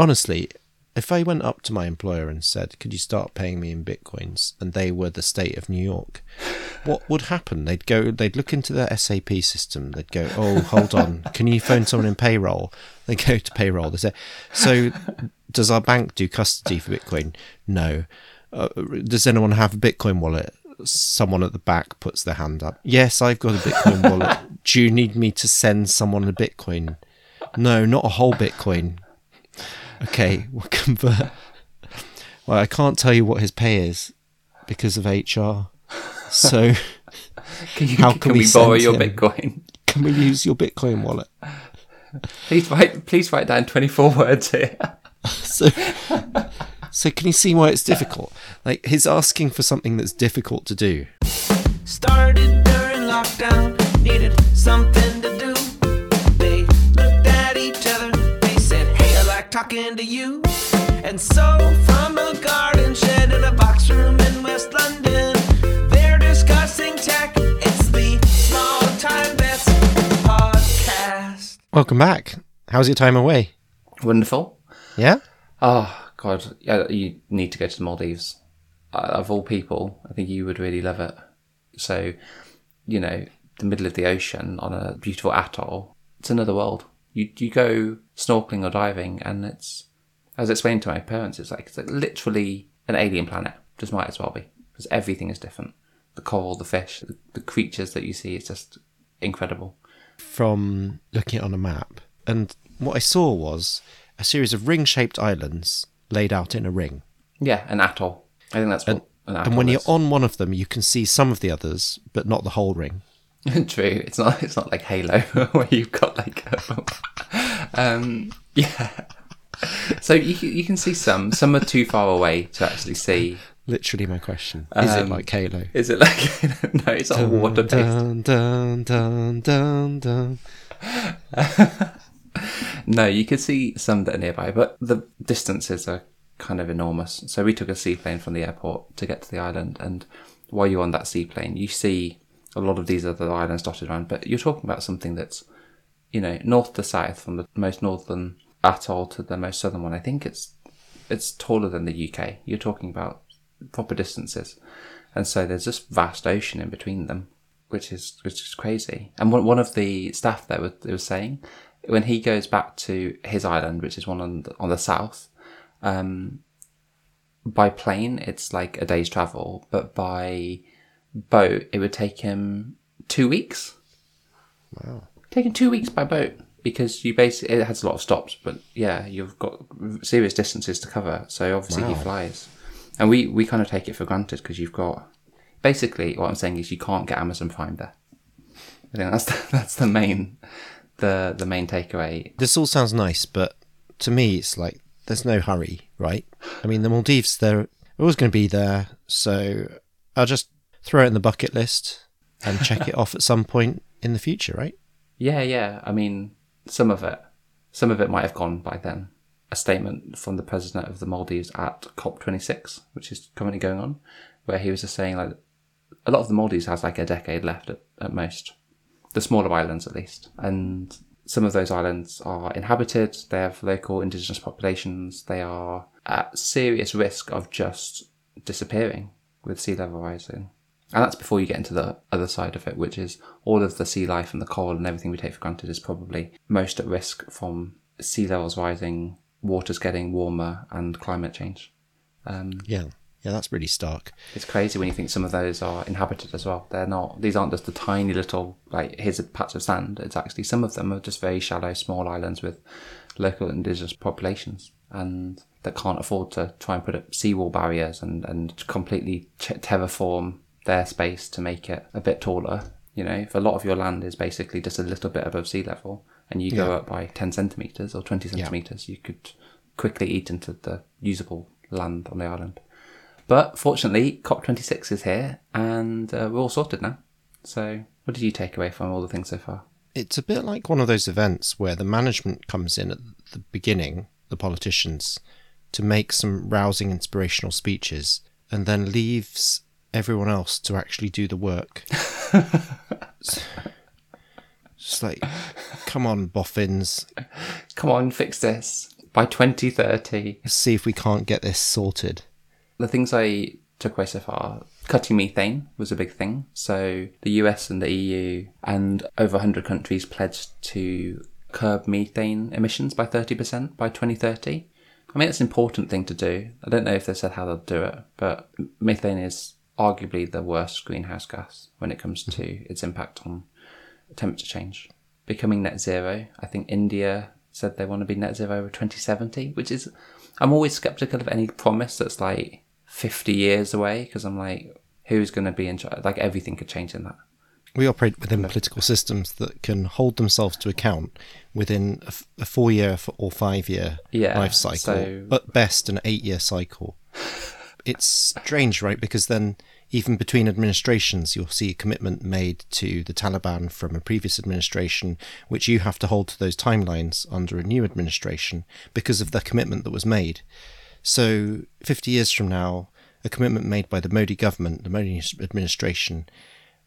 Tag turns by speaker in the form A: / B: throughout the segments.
A: honestly, if I went up to my employer and said, "Could you start paying me in bitcoins?" and they were the state of New York, what would happen? They'd go, they'd look into their SAP system. They'd go, "Oh, hold on, can you phone someone in payroll?" They go to payroll. They say, "So, does our bank do custody for Bitcoin?" No. Uh, does anyone have a Bitcoin wallet? Someone at the back puts their hand up. Yes, I've got a Bitcoin wallet. Do you need me to send someone a Bitcoin? No, not a whole Bitcoin. Okay, we'll convert. Well, I can't tell you what his pay is because of HR. So,
B: Can, you,
A: How
B: can,
A: can
B: we,
A: we
B: borrow
A: send
B: your
A: him?
B: Bitcoin?
A: can we use your Bitcoin wallet?
B: Please write. Please write down twenty four words here.
A: So, so can you see why it's difficult? Like he's asking for something that's difficult to do.
C: Started during lockdown, needed something to do. Talking to you. And so, from a garden shed in a box room in West London, they're discussing tech. It's the Small Time Bets podcast.
A: Welcome back. How's your time away?
B: Wonderful.
A: Yeah.
B: Oh God, yeah, you need to go to the Maldives. Uh, of all people, I think you would really love it. So, you know, the middle of the ocean on a beautiful atoll. It's another world. You you go snorkeling or diving, and it's as explained to my parents, it's like it's like literally an alien planet. Just might as well be because everything is different. The coral, the fish, the, the creatures that you see, it's just incredible.
A: From looking at it on a map, and what I saw was a series of ring-shaped islands laid out in a ring.
B: Yeah, an atoll. I think that's what an atoll
A: and when you're on one of them, you can see some of the others, but not the whole ring.
B: True. It's not. It's not like Halo where you've got like. um. Yeah. So you you can see some. Some are too far away to actually see.
A: Literally, my question is: it
B: Um,
A: like Halo?
B: Is it like? no, it's not water based.
A: Dun, dun, dun, dun, dun.
B: No, you could see some that are nearby, but the distances are kind of enormous. So we took a seaplane from the airport to get to the island, and while you're on that seaplane, you see a lot of these other islands dotted around. But you're talking about something that's, you know, north to south, from the most northern atoll to the most southern one. I think it's it's taller than the UK. You're talking about proper distances, and so there's this vast ocean in between them, which is which is crazy. And one one of the staff there was, was saying when he goes back to his island, which is one on the, on the south, um, by plane it's like a day's travel, but by boat it would take him two weeks.
A: Wow.
B: Taking two weeks by boat because you basically it has a lot of stops, but yeah, you've got serious distances to cover. So obviously he flies, and we we kind of take it for granted because you've got basically what I'm saying is you can't get Amazon Prime there. I think that's the, that's the main the the main takeaway.
A: This all sounds nice, but to me, it's like there's no hurry, right? I mean, the Maldives, they're always going to be there, so I'll just throw it in the bucket list and check it off at some point in the future, right?
B: Yeah, yeah. I mean, some of it, some of it might have gone by then. A statement from the president of the Maldives at COP26, which is currently going on, where he was just saying like a lot of the Maldives has like a decade left at, at most, the smaller islands at least, and some of those islands are inhabited. They have local indigenous populations. They are at serious risk of just disappearing with sea level rising. And that's before you get into the other side of it, which is all of the sea life and the coral and everything we take for granted is probably most at risk from sea levels rising, waters getting warmer, and climate change. Um,
A: Yeah, yeah, that's really stark.
B: it's crazy when you think some of those are inhabited as well. They're not; these aren't just the tiny little like here's a patch of sand. It's actually some of them are just very shallow, small islands with local indigenous populations, and that can't afford to try and put up seawall barriers and and completely ch- terraform their space to make it a bit taller. You know, if a lot of your land is basically just a little bit above sea level, and you go
A: Yeah.
B: up by ten centimeters or twenty centimeters, you could quickly eat into the usable land on the island. But fortunately, COP26 is here and uh, we're all sorted now. So, what did you take away from all the things so far?
A: It's a bit like one of those events where the management comes in at the beginning, the politicians, to make some rousing, inspirational speeches, and then leaves everyone else to actually do the work. Just like, come on, boffins.
B: Come on, fix this. by 2030.
A: Let's see if we can't get this sorted.
B: The things I took away so far, cutting methane was a big thing. So the US and the EU and over 100 countries pledged to curb methane emissions by 30% by 2030. I mean, it's an important thing to do. I don't know if they said how they'll do it, but methane is arguably the worst greenhouse gas when it comes to its impact on temperature change. Becoming net zero, I think India said they want to be net zero by 2070, which is, I'm always skeptical of any promise that's like 50 years away because I'm like, who's going to be in charge? Like everything could change in that.
A: We operate within political systems that can hold themselves to account within a, f- a four year or five year
B: Yeah,
A: life cycle,
B: so-
A: but best an eight year cycle. It's strange, right? Because then, even between administrations, you'll see a commitment made to the Taliban from a previous administration, which you have to hold to those timelines under a new administration because of the commitment that was made. So, 50 years from now, a commitment made by the Modi government, the Modi administration,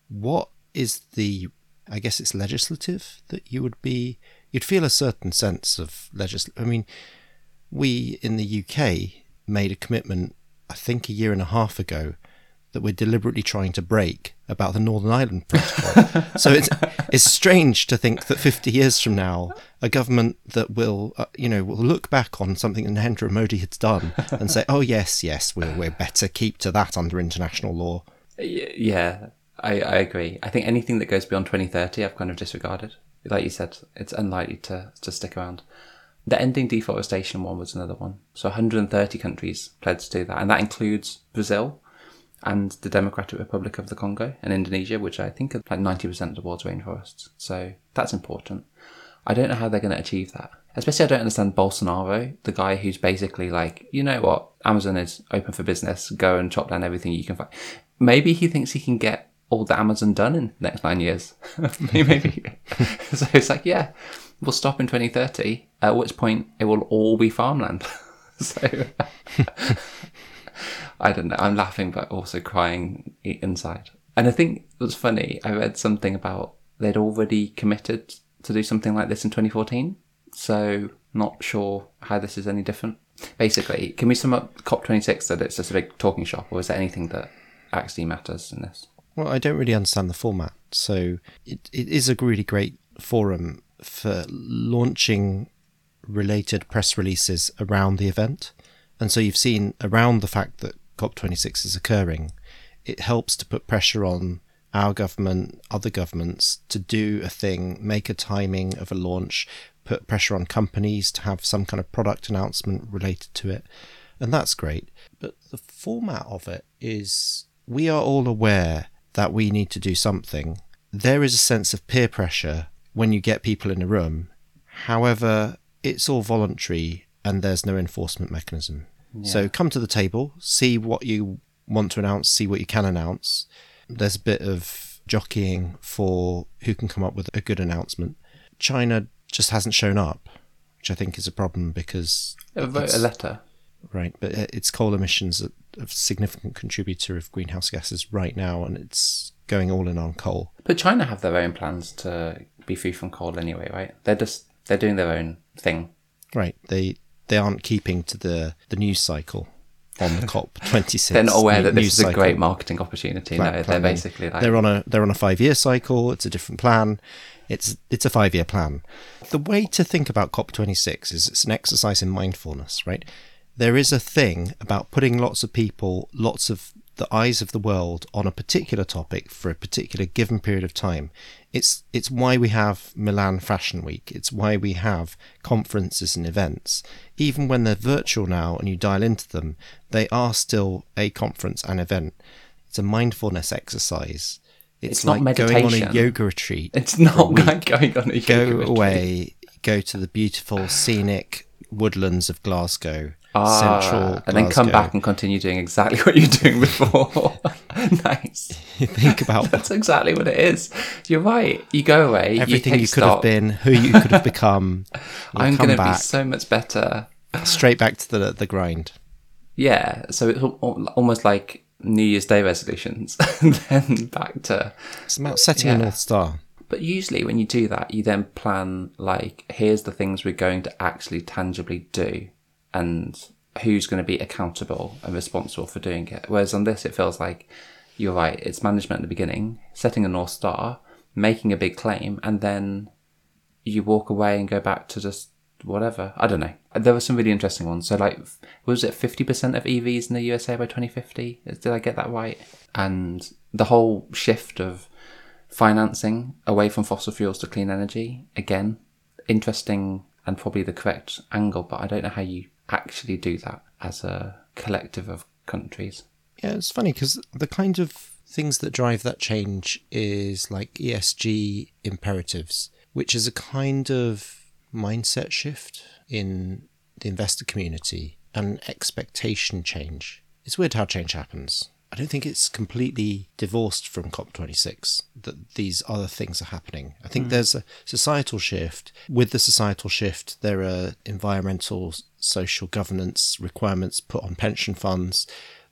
A: what is the I guess it's legislative that you would be you'd feel a certain sense of legis I mean we in the UK made a commitment I think a year and a half ago that we're deliberately trying to break about the Northern Ireland Protocol. so it's it's strange to think that 50 years from now, a government that will, uh, you know, will look back on something that Narendra Modi has done and say, "Oh yes, yes, we're we're better keep to that under international law."
B: Yeah, I, I agree. I think anything that goes beyond 2030, I've kind of disregarded. Like you said, it's unlikely to, to stick around. The ending deforestation one was another one. So 130 countries pledged to do that, and that includes Brazil and the Democratic Republic of the Congo and Indonesia, which I think are like 90% of the world's rainforests. So that's important. I don't know how they're going to achieve that. Especially, I don't understand Bolsonaro, the guy who's basically like, you know what, Amazon is open for business. Go and chop down everything you can find. Maybe he thinks he can get all the Amazon done in the next nine years. Maybe. so it's like, yeah, we'll stop in 2030, at which point it will all be farmland. so I don't know. I'm laughing, but also crying inside. And I think what's funny, I read something about they'd already committed to do something like this in 2014. So not sure how this is any different. Basically, can we sum up COP26 that it's just a big talking shop, or is there anything that actually matters in this?
A: Well, I don't really understand the format, so it, it is a really great forum for launching related press releases around the event. And so you've seen around the fact that COP26 is occurring, it helps to put pressure on our government, other governments to do a thing, make a timing of a launch, put pressure on companies to have some kind of product announcement related to it. And that's great. But the format of it is we are all aware that we need to do something. There is a sense of peer pressure when you get people in a room. However, it's all voluntary and there's no enforcement mechanism. So come to the table, see what you want to announce, see what you can announce. There's a bit of jockeying for who can come up with a good announcement. China just hasn't shown up, which I think is a problem because
B: A, vote, a letter.
A: right, but its coal emissions are a significant contributor of greenhouse gases right now, and it's going all in on coal.
B: But China have their own plans to be free from coal anyway, right? They're just they're doing their own thing.
A: Right, they they aren't keeping to the the news cycle on the COP twenty six.
B: They're not aware that this is a great marketing opportunity. No,
A: Plan-
B: they're basically like
A: they're on a they're on a five year cycle. It's a different plan. It's it's a five year plan. The way to think about COP twenty six is it's an exercise in mindfulness, right? There is a thing about putting lots of people, lots of the eyes of the world on a particular topic for a particular given period of time. It's it's why we have Milan Fashion Week. It's why we have conferences and events. Even when they're virtual now and you dial into them, they are still a conference and event. It's a mindfulness exercise. It's,
B: It's not
A: like going on a yoga retreat.
B: it's not like going on a
A: go
B: yoga retreat.
A: away, go to the beautiful scenic woodlands of Glasgow,
B: Ah,
A: central
B: and then come back and continue doing exactly what you're doing before. nice.
A: You think about
B: That's exactly what it is. You're right. You go away.
A: everything
B: you,
A: you, could have been, who you could have become.
B: I'm going to be so much better.
A: straight back to the the grind.
B: Yeah. So it's al- al- almost like New Year's Day resolutions, and then back to.
A: It's about setting a
B: Yeah.
A: north star.
B: But usually, when you do that, you then plan like, here's the things we're going to actually tangibly do, and who's going to be accountable and responsible for doing it. Whereas on this, it feels like you're right. It's management at the beginning, setting a north star, making a big claim, and then you walk away and go back to just whatever. I don't know. There were some really interesting ones. So, like, was it 50% of EVs in the USA by 2050? Did I get that right? And the whole shift of financing away from fossil fuels to clean energy, again, interesting and probably the correct angle, but I don't know how you actually do that as a collective of countries.
A: Yeah, it's funny because the kind of things that drive that change is like ESG imperatives, which is a kind of mindset shift in the investor community and expectation change. It's weird how change happens. I don't think it's completely divorced from COP26 that these other things are happening. I think hmm. there's a societal shift. With the societal shift, there are environmental, social governance requirements put on pension funds.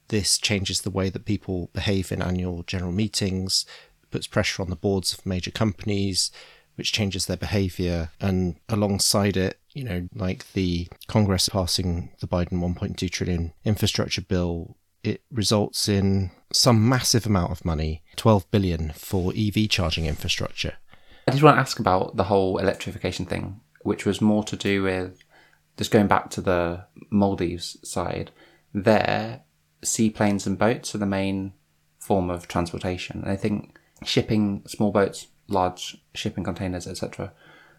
A: This changes the way that people behave in annual general meetings, puts pressure on the boards of major companies, which changes their behavior. And alongside it, you know, like the Congress passing the Biden 1.2 trillion infrastructure bill, it results in some massive amount of money, 12 billion for EV charging infrastructure.
B: I just want to ask about the whole electrification thing, which was more to do with just going back to the Maldives side. There, seaplanes and boats are the main form of transportation. And I think shipping small boats, large shipping containers, etc.,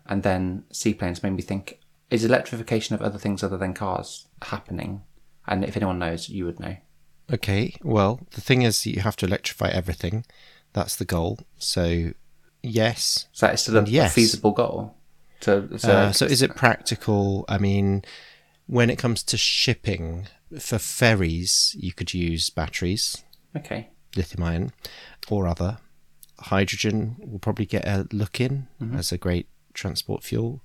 B: and then seaplanes made me think: is electrification of other things other than cars happening? And if anyone knows, you would know.
A: Okay, well, the thing is, you have to electrify everything. That's the goal. So, yes.
B: So that is still a,
A: yes.
B: a feasible goal. To, so,
A: Uh, so, is it practical? I mean, when it comes to shipping for ferries, you could use batteries,
B: okay.
A: lithium ion, or other. Hydrogen will probably get a look in as a great transport fuel.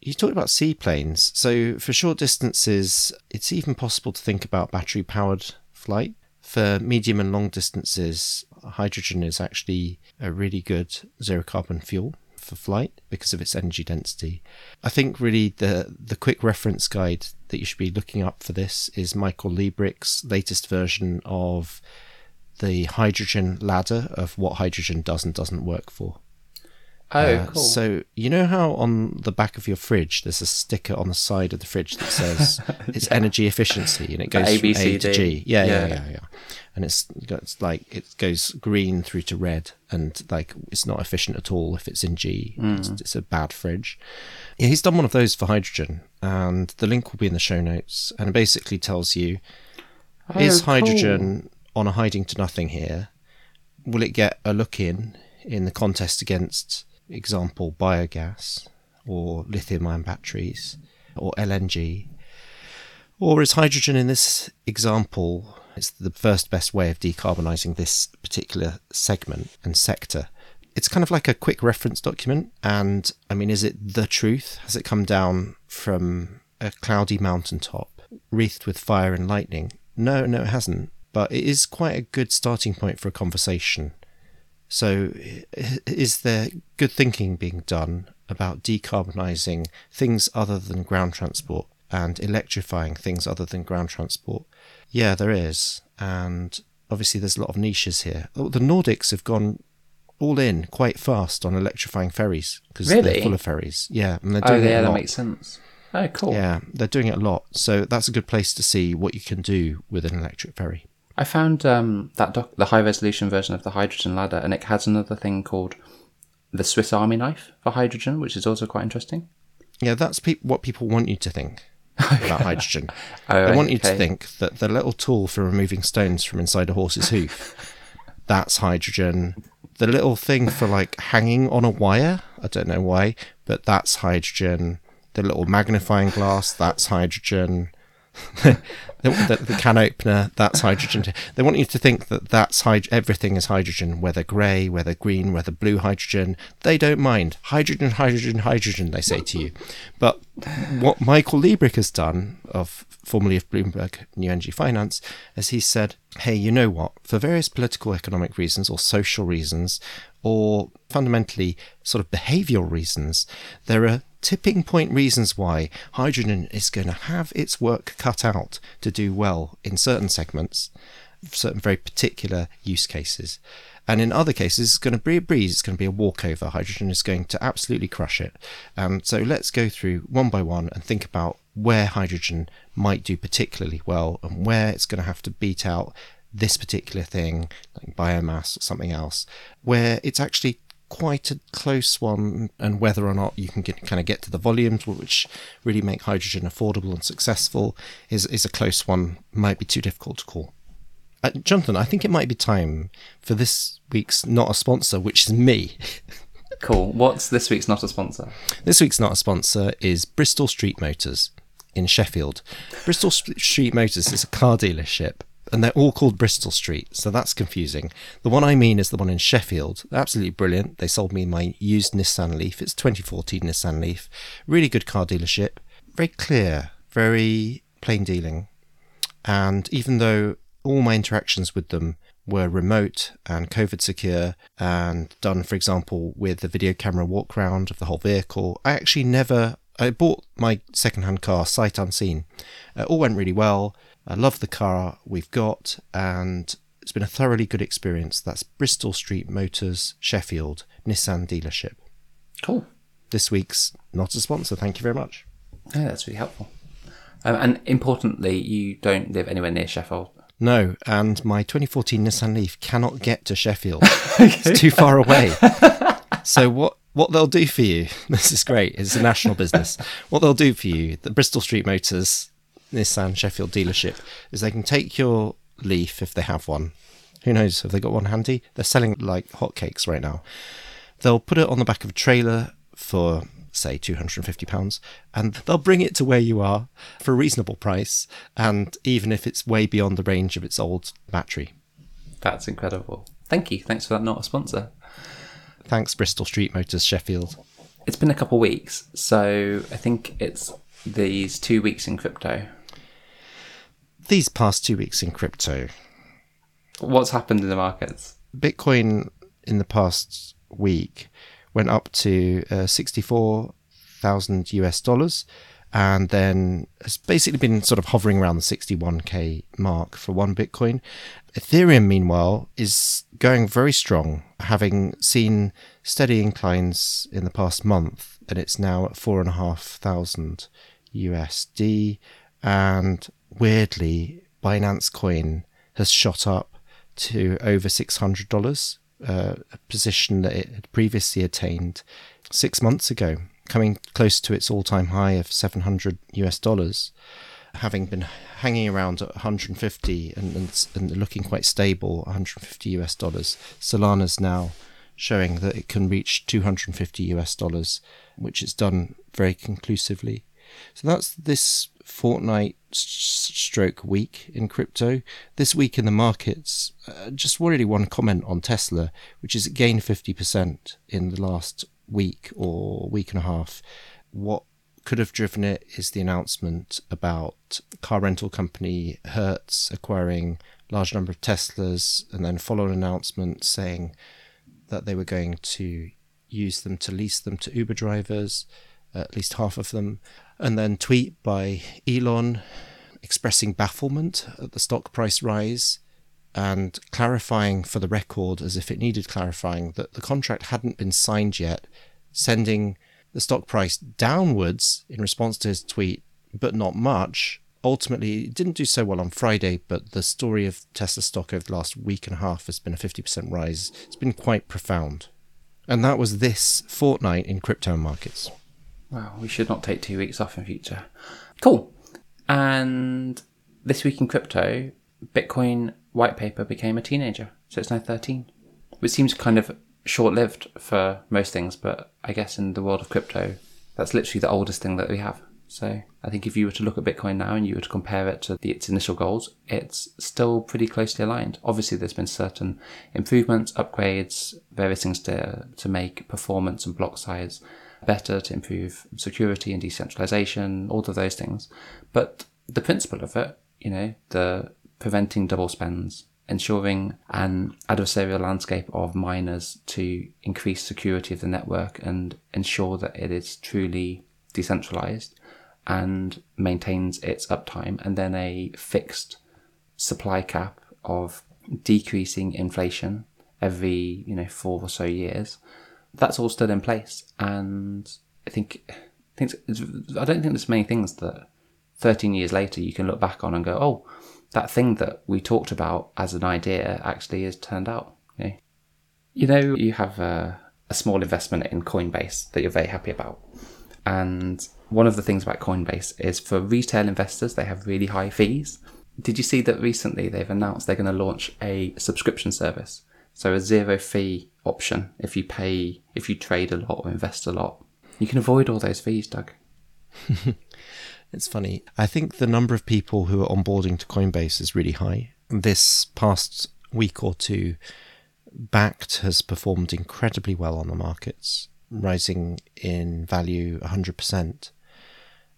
A: You talked about seaplanes. So, for short distances, it's even possible to think about battery powered flight. For medium and long distances, hydrogen is actually a really good zero carbon fuel for flight because of its energy density. I think really the the quick reference guide that you should be looking up for this is Michael Liebreich's latest version of the hydrogen ladder of what hydrogen does and doesn't work for.
B: Oh,
A: Uh,
B: cool.
A: So you know how on the back of your fridge there's a sticker on the side of the fridge that says it's energy efficiency and it goes
B: A,
A: from
B: B,
A: A
B: C,
A: to
B: D.
A: G. Yeah, yeah,
B: Yeah.
A: yeah, yeah. And it's it's like it goes green through to red, and like it's not efficient at all if it's in G. It's,
B: Mm.
A: it's a bad fridge. Yeah, he's done one of those for hydrogen, and the link will be in the show notes, and it basically tells you is
B: Oh, cool.
A: hydrogen on a hiding to nothing here? Will it get a look in in the contest against, example, biogas or lithium ion batteries or LNG? Or is hydrogen in this example it's the first best way of decarbonising this particular segment and sector? It's kind of like a quick reference document. And I mean, is it the truth? Has it come down from a cloudy mountaintop wreathed with fire and lightning? No, no, it hasn't. But it is quite a good starting point for a conversation. So, is there good thinking being done about decarbonising things other than ground transport and electrifying things other than ground transport? Yeah, there is. And obviously, there's a lot of niches here. Oh, The Nordics have gone all in quite fast on electrifying ferries because
B: Really?
A: they're full of ferries. Yeah, and they're
B: Oh,
A: doing it
B: yeah,
A: a
B: that makes sense. Oh, cool.
A: Yeah, they're doing it a lot. So that's a good place to see what you can do with an electric ferry.
B: I found um, that doc- the high resolution version of the hydrogen ladder, and it has another thing called the Swiss Army knife for hydrogen, which is also quite interesting.
A: Yeah, that's pe- what people want you to think about hydrogen.
B: Oh,
A: they want you to think that the little tool for removing stones from inside a horse's hoof, that's hydrogen. The little thing for like hanging on a wire, I don't know why, but that's hydrogen. The little magnifying glass, that's hydrogen. The, the, the can opener, that's hydrogen. They want you to think that that's hyd- everything is hydrogen, whether grey, whether green, whether blue hydrogen. They don't mind. Hydrogen, hydrogen, hydrogen, they say to you. But what Michael Liebreich has done, of formerly of Bloomberg New Energy Finance, is he said, hey, you know what? For various political, economic reasons or social reasons, or fundamentally sort of behavioral reasons, there are tipping point reasons why hydrogen is going to have its work cut out to do well in certain segments, certain very particular use cases. And in other cases, it's going to be a breeze, it's going to be a walkover. Hydrogen is going to absolutely crush it. Um, so let's go through one by one and think about where hydrogen might do particularly well and where it's going to have to beat out this particular thing, like biomass or something else, where it's actually quite a close one, and whether or not you can get, kind of get to the volumes which really make hydrogen affordable and successful is, is a close one, might be too difficult to call. Uh, Jonathan, I think it might be time for this week's not a sponsor, which is me.
B: Cool. What's this week's not a sponsor?
A: This week's not a sponsor is Bristol Street Motors in Sheffield. Bristol Street Motors is a car dealership, and they're all called Bristol Street, so that's confusing. The one I mean is the one in Sheffield. Absolutely brilliant. They sold me my used Nissan Leaf. It's 2014 Nissan Leaf. Really good car dealership. Very clear, very plain dealing. And even though all my interactions with them were remote and COVID secure and done, for example, with the video camera walk round of the whole vehicle, I actually never. I bought my second-hand car sight unseen. Uh, all went really well. I love the car we've got, and it's been a thoroughly good experience. That's Bristol Street Motors, Sheffield, Nissan dealership.
B: Cool.
A: This week's not a sponsor. Thank you very much.
B: Yeah, that's really helpful. Um, and importantly, you don't live anywhere near Sheffield.
A: No, and my 2014 Nissan Leaf cannot get to Sheffield. It's too far away. so what what they'll do for you? This is great. It's a national business. What they'll do for you, the Bristol Street Motors Nissan Sheffield dealership, is they can take your Leaf if they have one. Who knows? Have they got one handy? They're selling like hotcakes right now. They'll put it on the back of a trailer for say 250 pounds and they'll bring it to where you are for a reasonable price and even if it's way beyond the range of its old battery
B: That's incredible. Thank you. Thanks for that. Not a sponsor.
A: thanks bristol street motors sheffield
B: It's been a couple of weeks, so I think it's these two weeks in crypto.
A: These past two weeks in crypto
B: What's happened in the markets?
A: bitcoin in the past week went up to uh, 64,000 US dollars and then has basically been sort of hovering around the 61k mark for one bitcoin ethereum meanwhile is going very strong having seen steady inclines in the past month and it's now at four and a half thousand usd and weirdly binance coin has shot up to over $600 uh, a position that it had previously attained six months ago, coming close to its all-time high of 700 US dollars, having been hanging around at 150 and, and, and looking quite stable, 150 US dollars. Solana's now showing that it can reach 250 US dollars, which it's done very conclusively. So that's this fortnight stroke week in crypto. This week in the markets, uh, just really one comment on Tesla, which is it gained 50% in the last week or week and a half. What could have driven it is the announcement about car rental company Hertz acquiring large number of Teslas and then follow an announcement saying that they were going to use them to lease them to Uber drivers, at least half of them, and then tweet by Elon expressing bafflement at the stock price rise and clarifying for the record, as if it needed clarifying, that the contract hadn't been signed yet, sending the stock price downwards in response to his tweet, but not much. Ultimately, it didn't do so well on Friday, but the story of Tesla stock over the last week and a half has been a 50% rise. It's been quite profound. And that was this fortnight in crypto markets.
B: Wow, we should not take two weeks off in future. Cool. And this week in crypto, Bitcoin white paper became a teenager, so it's now 13, which seems kind of short lived for most things, but I guess in the world of crypto, that's literally the oldest thing that we have. So I think if you were to look at Bitcoin now and you were to compare it to the, its initial goals, it's still pretty closely aligned. Obviously, there's been certain improvements, upgrades, various things to, to make performance and block size better, to improve security and decentralization, all of those things. But the principle of it, you know, the preventing double spends, ensuring an adversarial landscape of miners to increase security of the network and ensure that it is truly decentralized and maintains its uptime, and then a fixed supply cap of decreasing inflation every you know four or so years. That's all still in place, and I think I think I don't think there's many things that 13 years later you can look back on and go, oh, that thing that we talked about as an idea actually has turned out. You know, you, know, you have a, a small investment in Coinbase that you're very happy about, and one of the things about Coinbase is for retail investors, they have really high fees. Did you see that recently they've announced they're going to launch a subscription service? So a zero fee option if you pay, if you trade a lot or invest a lot. You can avoid all those fees, Doug.
A: It's funny. I think the number of people who are onboarding to Coinbase is really high. This past week or two, Bakkt has performed incredibly well on the markets, rising in value 100%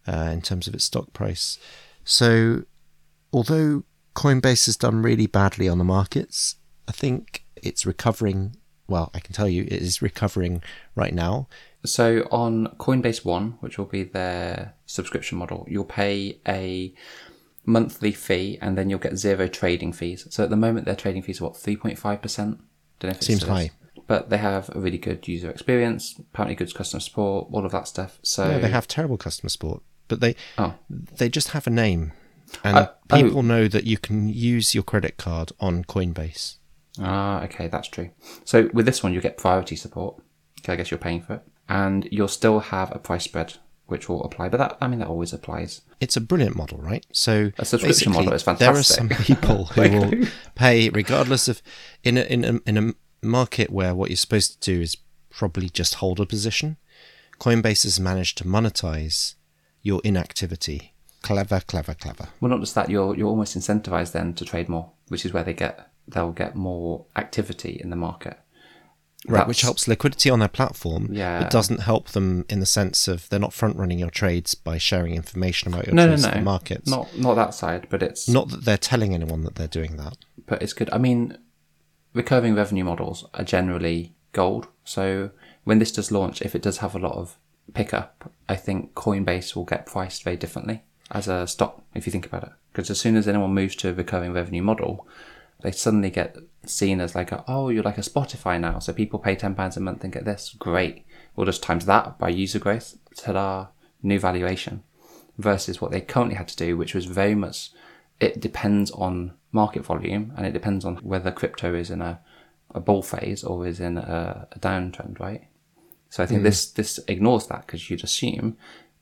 A: uh, in terms of its stock price. So, although Coinbase has done really badly on the markets, I think it's recovering. Well, I can tell you it is recovering right now.
B: So on Coinbase One, which will be their subscription model, you'll pay a monthly fee and then you'll get zero trading fees. So at the moment, their trading fees are what three point five percent. Don't know if it
A: Seems high.
B: but they have a really good user experience, apparently good customer support, all of that stuff. So
A: No, they have terrible customer support, but they
B: Oh.
A: they just have a name, and
B: Uh, oh.
A: people know that you can use your credit card on Coinbase.
B: Ah, okay, that's true. So with this one, you get priority support. Okay, I guess you're paying for it, and you'll still have a price spread which will apply. But that, I mean, that always applies.
A: It's a brilliant model, right? So
B: A subscription model is fantastic.
A: There are some people who will pay regardless of in a, in a in a market where what you're supposed to do is probably just hold a position. Coinbase has managed to monetize your inactivity. Clever, clever, clever.
B: Well, not just that, you're you're almost incentivized then to trade more, which is where they get they'll get more activity in the market.
A: Right, which helps liquidity on their platform.
B: Yeah.
A: It doesn't help them in the sense of they're not front running your trades by sharing information about your
B: No, no,
A: trades
B: no,
A: to the markets.
B: Not not that side, but it's
A: Not that they're telling anyone that they're doing that.
B: but it's good. I mean, recurring revenue models are generally gold. So when this does launch, if it does have a lot of pickup, I think Coinbase will get priced very differently as a stock, if you think about it. Because as soon as anyone moves to a recurring revenue model, they suddenly get seen as like, a, oh, you're like a Spotify now. So people pay £10 a month and get this. Great. We'll just times that by user growth. Ta-da. New valuation. Versus what they currently had to do, which was very much it depends on market volume and it depends on whether crypto is in a, a bull phase or is in a, a downtrend, right? So I think hmm. this this ignores that because you'd assume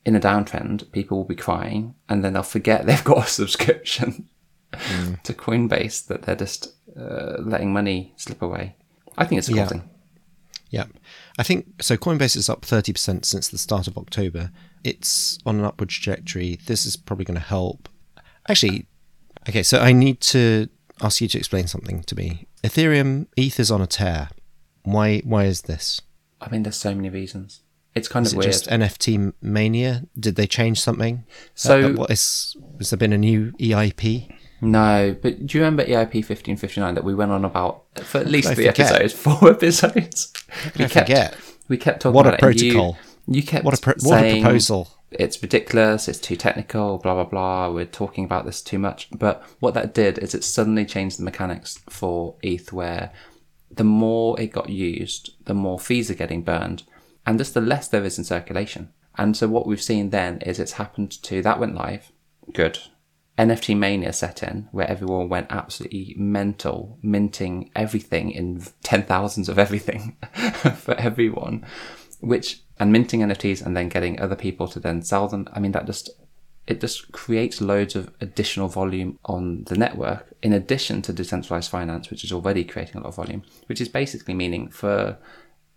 B: in a downtrend people will be crying and then they'll forget they've got a subscription to Coinbase that they're just uh, letting money slip away. I think it's a cool
A: Yeah.
B: thing.
A: Yeah. I think so. Coinbase is up 30% since the start of October. It's on an upward trajectory. This is probably going to help. Actually, okay, so I need to ask you to explain something to me. Ethereum, ETH is on a tear. Why Why is this?
B: I mean, there's so many reasons. It's kind
A: Is
B: of
A: it
B: weird.
A: just NFT mania? Did they change something?
B: So-
A: Uh, what is, has there been a new EIP?
B: No, but do you remember EIP 1559 that we went on about for at least
A: I
B: three
A: forget?
B: episodes, four episodes?
A: could I forget?
B: We kept talking
A: What a
B: about it, and you-
A: protocol.
B: You, kept
A: What a pro- what a proposal.
B: It's ridiculous. It's too technical. Blah blah blah. We're talking about this too much. But what that did is it suddenly changed the mechanics for ETH, where the more it got used, the more fees are getting burned, and just the less there is in circulation. And so what we've seen then is it's happened to that went live, good. NFT mania set in, where everyone went absolutely mental, minting everything in ten thousands of everything for everyone, which and minting NFTs and then getting other people to then sell them. I mean, that just it just creates loads of additional volume on the network, in addition to decentralized finance, which is already creating a lot of volume, which is basically meaning for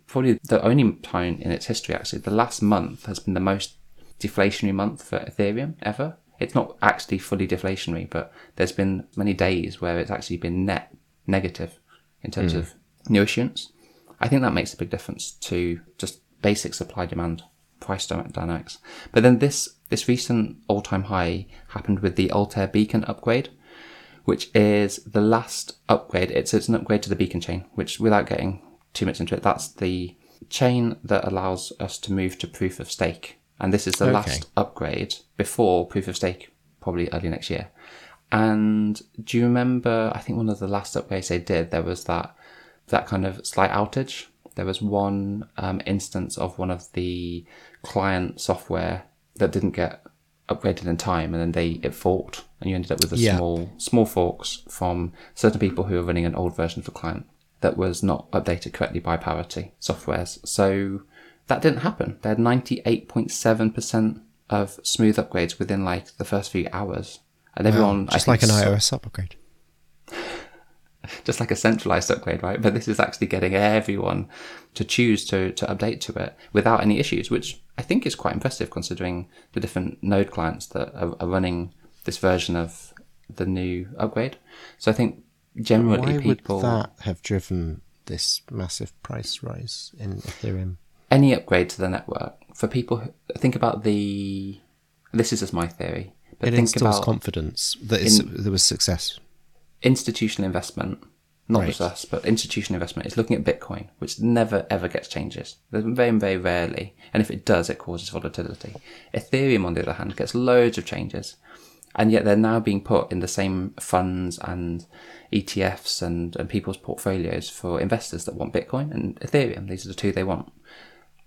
B: probably the only time in its history, actually, the last month has been the most deflationary month for Ethereum ever. It's not actually fully deflationary, but there's been many days where it's actually been net negative in terms hmm. of new issuance. I think that makes a big difference to just basic supply demand price dynamics. But then this this recent all time high happened with the Altair Beacon upgrade, which is the last upgrade. It's it's an upgrade to the Beacon chain, which without getting too much into it, that's the chain that allows us to move to proof of stake. And this is the
A: Okay.
B: last upgrade before proof of stake, probably early next year. And do you remember? I think one of the last upgrades they did, there was that that kind of slight outage. There was one um, instance of one of the client software that didn't get upgraded in time, and then they it forked, and you ended up with a
A: Yeah.
B: small small forks from certain people who were running an old version of the client that was not updated correctly by Parity softwares. So that didn't happen. They had ninety eight point seven percent of smooth upgrades within like the first few hours, and everyone I
A: Just like an iOS upgrade.
B: just like a centralized upgrade, right? But this is actually getting everyone to choose to, to update to it without any issues, which I think is quite impressive considering the different node clients that are, are running this version of the new upgrade. So I think generally
A: Why
B: people
A: would that have driven this massive price rise in Ethereum?
B: Any upgrade to the network for people who think about the this is just my theory, but
A: It
B: think
A: instills
B: about
A: confidence that
B: in-
A: there was success.
B: institutional investment, not
A: Right.
B: just us, but institutional investment is looking at Bitcoin, which never ever gets changes. Very, very rarely. And if it does, it causes volatility. Ethereum, on the other hand, gets loads of changes. And yet they're now being put in the same funds and ETFs and, and people's portfolios for investors that want Bitcoin and Ethereum. These are the two they want.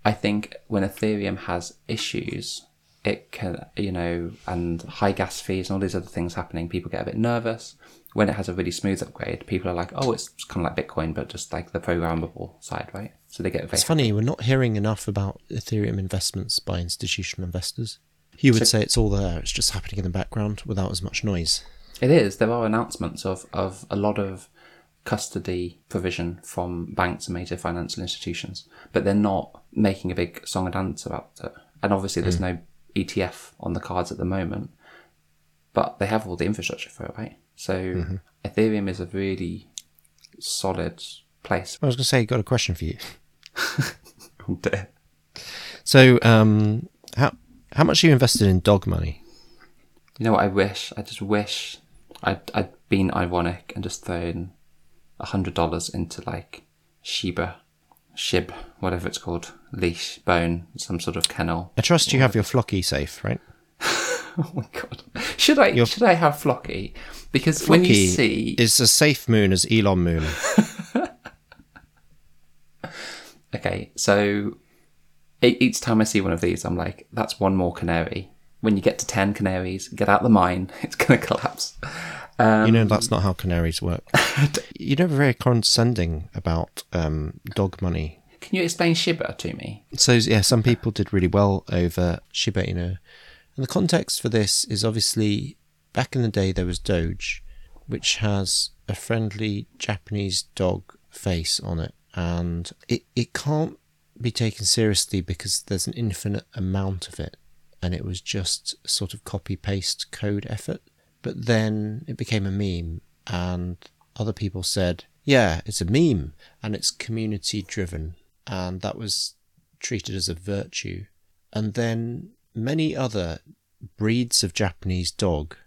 B: I think when Ethereum has issues, it can, you know, and high gas fees and all these other things happening, people get a bit nervous. When it has a really smooth upgrade, people are like, oh, it's kind of like Bitcoin, but just like the programmable side, right? So they get very
A: It's funny, we're not hearing enough about Ethereum investments by institutional investors. You would say it's all there, it's just happening in the background without as much noise.
B: It is. There are announcements of, of a lot of custody provision from banks and major financial institutions, but they're not making a big song and dance about it. And obviously, there's no ETF on the cards at the moment, but they have all the infrastructure for it, right? So Ethereum is a really solid place.
A: I was going to say, got a question for you.
B: Oh dear.
A: So, um, how how much are you invested in dog money?
B: You know what I wish? I just wish I'd, I'd been ironic and just thrown a hundred dollars into like Shiba, Shib, whatever it's called, leash, bone, some sort of kennel.
A: I trust you have your Floki safe, right?
B: Oh my god! Should I should I have Floki? Because when you
A: Floki
B: see
A: is a safe moon as Elon Moon.
B: okay, so each time I see one of these, I'm like, that's one more canary. When you get to ten canaries, get out the mine. It's gonna collapse.
A: You know that's not how canaries work. You're never very condescending about um, dog money.
B: Can you explain Shiba to me?
A: So yeah, some people did really well over Shiba Inu, and the context for this is obviously back in the day there was Doge, which has a friendly Japanese dog face on it, and it it can't be taken seriously because there's an infinite amount of it, and it was just sort of copy paste code effort. But then it became a meme, and other people said, "Yeah, it's a meme, and it's community driven," and that was treated as a virtue. And then many other breeds of Japanese dog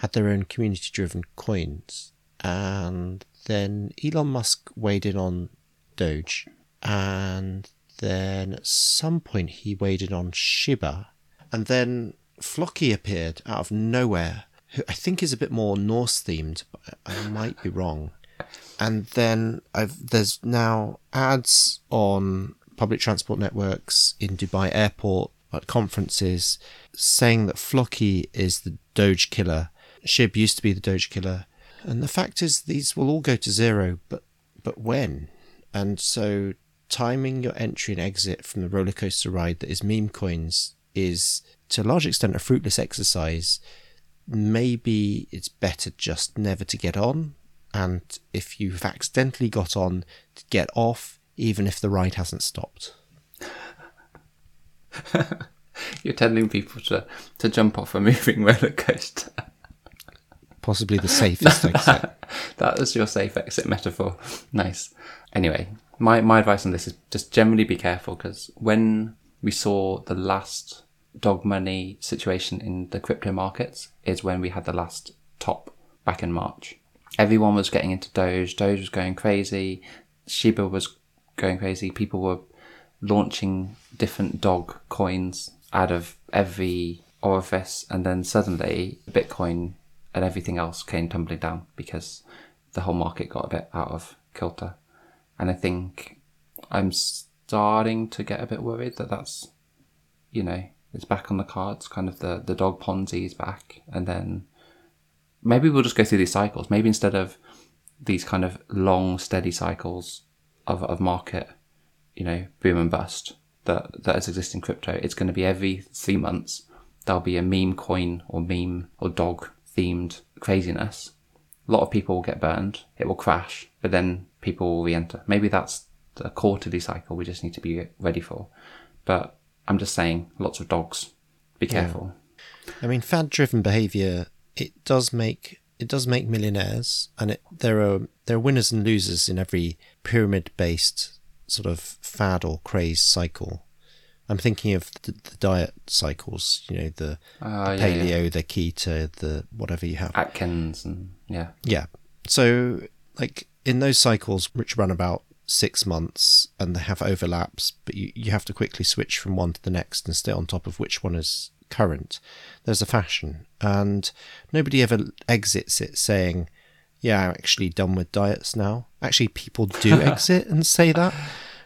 A: had their own community driven coins. And then Elon Musk weighed in on Doge. And then at some point he weighed in on Shiba. And then Floki appeared out of nowhere, who I think is a bit more Norse themed, but I might be wrong and then I've, there's now ads on public transport networks in Dubai Airport at conferences saying that Floki is the Doge killer. Shib used to be the Doge killer, and the fact is these will all go to zero, but but when? And so timing your entry and exit from the roller coaster ride that is meme coins is to a large extent a fruitless exercise maybe it's better just never to get on. And if you've accidentally got on, to get off, even if the ride hasn't stopped.
B: You're telling people to, to jump off a moving roller coaster.
A: Possibly the safest exit.
B: that was your safe exit metaphor. Nice. Anyway, my, my advice on this is just generally be careful because when we saw the last dog money situation in the crypto markets is when we had the last top back in March. Everyone was getting into Doge. Doge was going crazy. Shiba was going crazy. People were launching different dog coins out of every orifice, and then suddenly Bitcoin and everything else came tumbling down because the whole market got a bit out of kilter. And I think I'm starting to get a bit worried that that's, you know, it's back on the cards. Kind of the the dog Ponzi is back, and then maybe we'll just go through these cycles. Maybe instead of these kind of long, steady cycles of, of market, you know, boom and bust that, that has existed in crypto, it's going to be every three months, there'll be a meme coin or meme or dog themed craziness. A lot of people will get burned. It will crash, but then people will re-enter. Maybe that's the quarterly cycle we just need to be ready for. But I'm just saying, lots of dogs. Be careful.
A: I mean, fad-driven behavior it does make it does make millionaires, and it, there are there are winners and losers in every pyramid-based sort of fad or craze cycle. I'm thinking of the, the diet cycles, you know, the,
B: Uh,
A: the
B: yeah, yeah.
A: paleo, the keto, the whatever you have.
B: Atkins and yeah.
A: Yeah. So, like in those cycles, which run about six months and they have overlaps, but you, you have to quickly switch from one to the next and stay on top of which one is current. There's a fashion, and nobody ever exits it saying, Yeah, I'm actually done with diets now. Actually, people do exit and say that,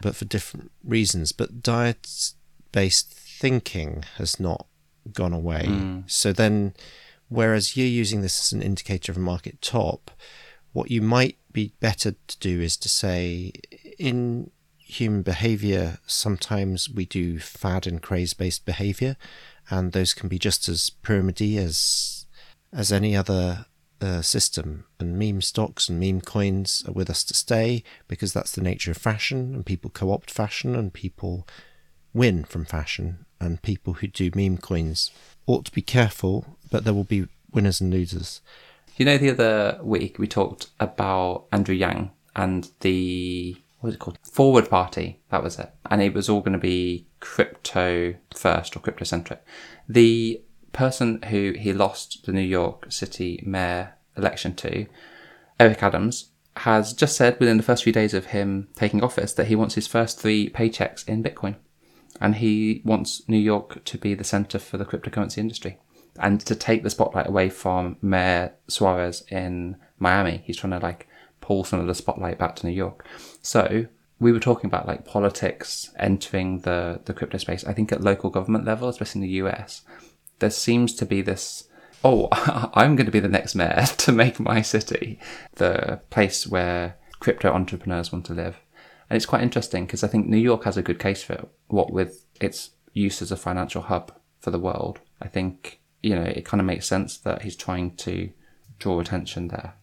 A: but for different reasons. But diets based thinking has not gone away. Hmm. So then, whereas you're using this as an indicator of a market top, what you might be better to do is to say in human behavior sometimes we do fad and craze based behavior and those can be just as pyramidy as as any other uh, system. And meme stocks and meme coins are with us to stay because that's the nature of fashion and people co-opt fashion and people win from fashion and people who do meme coins ought to be careful but there will be winners and losers
B: You know, the other week we talked about Andrew Yang and the what was it called? Forward Party. That was it, and it was all going to be crypto first or crypto centric. The person who he lost the New York City mayor election to, Eric Adams, has just said within the first few days of him taking office that he wants his first three paychecks in Bitcoin, and he wants New York to be the center for the cryptocurrency industry and to take the spotlight away from Mayor Suarez in Miami. He's trying to like pull some of the spotlight back to New York. So we were talking about like politics entering the, the crypto space. I think at local government level, especially in the US, there seems to be this oh, I'm going to be the next mayor to make my city the place where crypto entrepreneurs want to live. And it's quite interesting because I think New York has a good case for it. What with its use as a financial hub for the world, I think you know it kind of makes sense that he's trying to draw attention there.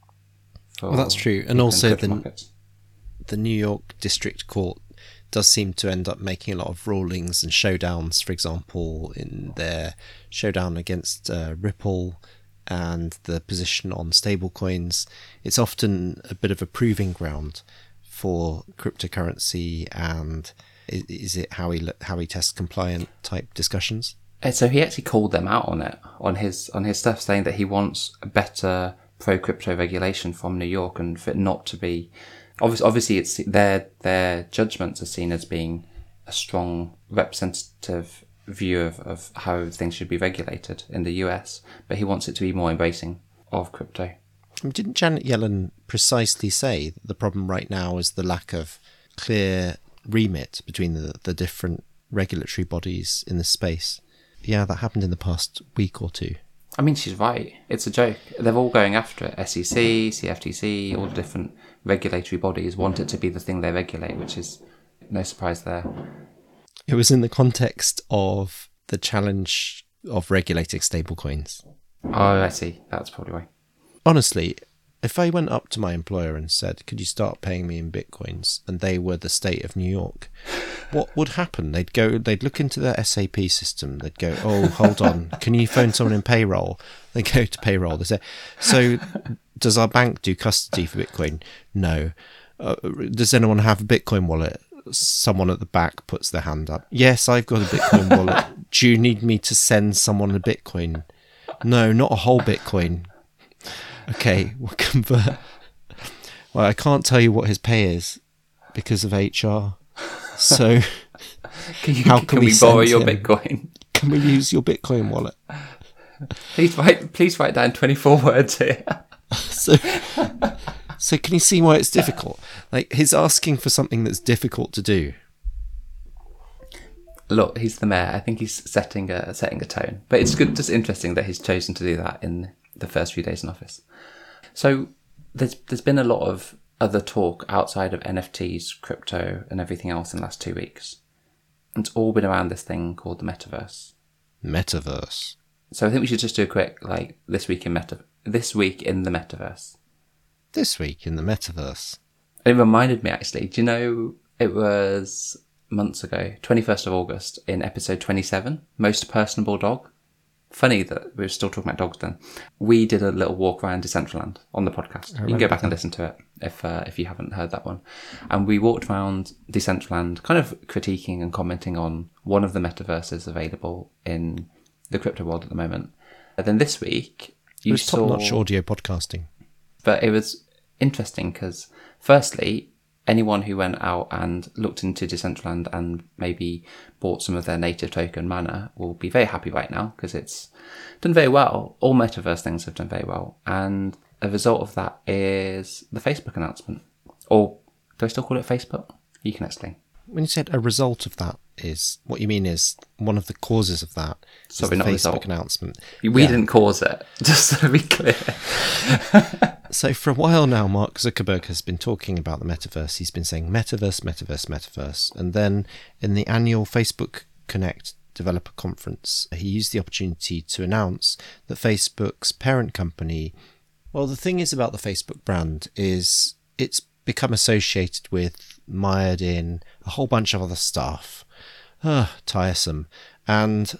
A: Well, that's true. And also the-
B: markets.
A: the New York District Court does seem to end up making a lot of rulings and showdowns. For example, in their showdown against uh, Ripple and the position on stablecoins, it's often a bit of a proving ground for cryptocurrency and i- is it how he lo- how he tests compliant type discussions.
B: And so he actually called them out on it on his on his stuff, saying that he wants better pro crypto regulation from New York and for it not to be obviously obviously it's their their judgments are seen as being a strong representative view of, of how things should be regulated in the US, but he wants it to be more embracing of crypto.
A: Didn't Janet Yellen precisely say that the problem right now is the lack of clear remit between the, the different regulatory bodies in this space? Yeah, that happened in the past week or two.
B: I mean, she's right. It's a joke. They're all going after it. SEC, CFTC, all the different regulatory bodies want it to be the thing they regulate, which is no surprise there.
A: It was in the context of the challenge of regulating stablecoins.
B: Oh, I see. That's probably why.
A: Honestly, If I went up to my employer and said, "Could you start paying me in bitcoins?" and they were the state of New York, what would happen? They'd go, they'd look into their SAP system. They'd go, "Oh, hold on, can you phone someone in payroll?" They go to payroll. They say, "So, does our bank do custody for Bitcoin?" No. Uh, does anyone have a Bitcoin wallet? Someone at the back puts their hand up. Yes, I've got a Bitcoin wallet. Do you need me to send someone a Bitcoin? No, not a whole Bitcoin. Okay, we'll convert. Well, I can't tell you what his pay is because of HR. So,
B: Can, you,
A: How
B: can,
A: can
B: we,
A: we
B: borrow your
A: him?
B: Bitcoin?
A: can we use your Bitcoin wallet?
B: Please write. Please write down twenty four words here.
A: So, so can you see why it's difficult? Like he's asking for something that's difficult to do.
B: Look, he's the mayor. I think he's setting a setting a tone. But it's good, just interesting that he's chosen to do that in the first few days in office. So there's there's been a lot of other talk outside of NFTs, crypto, and everything else in the last two weeks. It's all been around this thing called the metaverse.
A: Metaverse.
B: So I think we should just do a quick like this week in meta this week in the metaverse.
A: This week in the metaverse.
B: It reminded me actually. Do you know it was months ago, twenty first of August, in episode twenty seven, most personable dog. Funny that we're still talking about dogs then. We did a little walk around Decentraland on the podcast. You can go back and listen to it if uh, if you haven't heard that one. And we walked around Decentraland, kind of critiquing and commenting on one of the metaverses available in the crypto world at the moment. And then this week,
A: It
B: you
A: was
B: saw
A: top-notch audio podcasting.
B: but it was interesting because firstly anyone who went out and looked into decentraland and maybe bought some of their native token mana will be very happy right now because it's done very well all metaverse things have done very well and a result of that is the facebook announcement or do i still call it facebook you can explain
A: When you said a result of that is what you mean is one of the causes of that.
B: Sorry,
A: the
B: not
A: Facebook
B: result.
A: announcement.
B: we
A: Yeah.
B: didn't cause it just to be clear
A: So for a while now, Mark Zuckerberg has been talking about the metaverse. He's been saying metaverse, metaverse, metaverse, and then in the annual Facebook Connect developer conference, he used the opportunity to announce that Facebook's parent company. Well, the thing is about the Facebook brand is it's become associated with, mired in a whole bunch of other stuff. Ugh, tiresome. And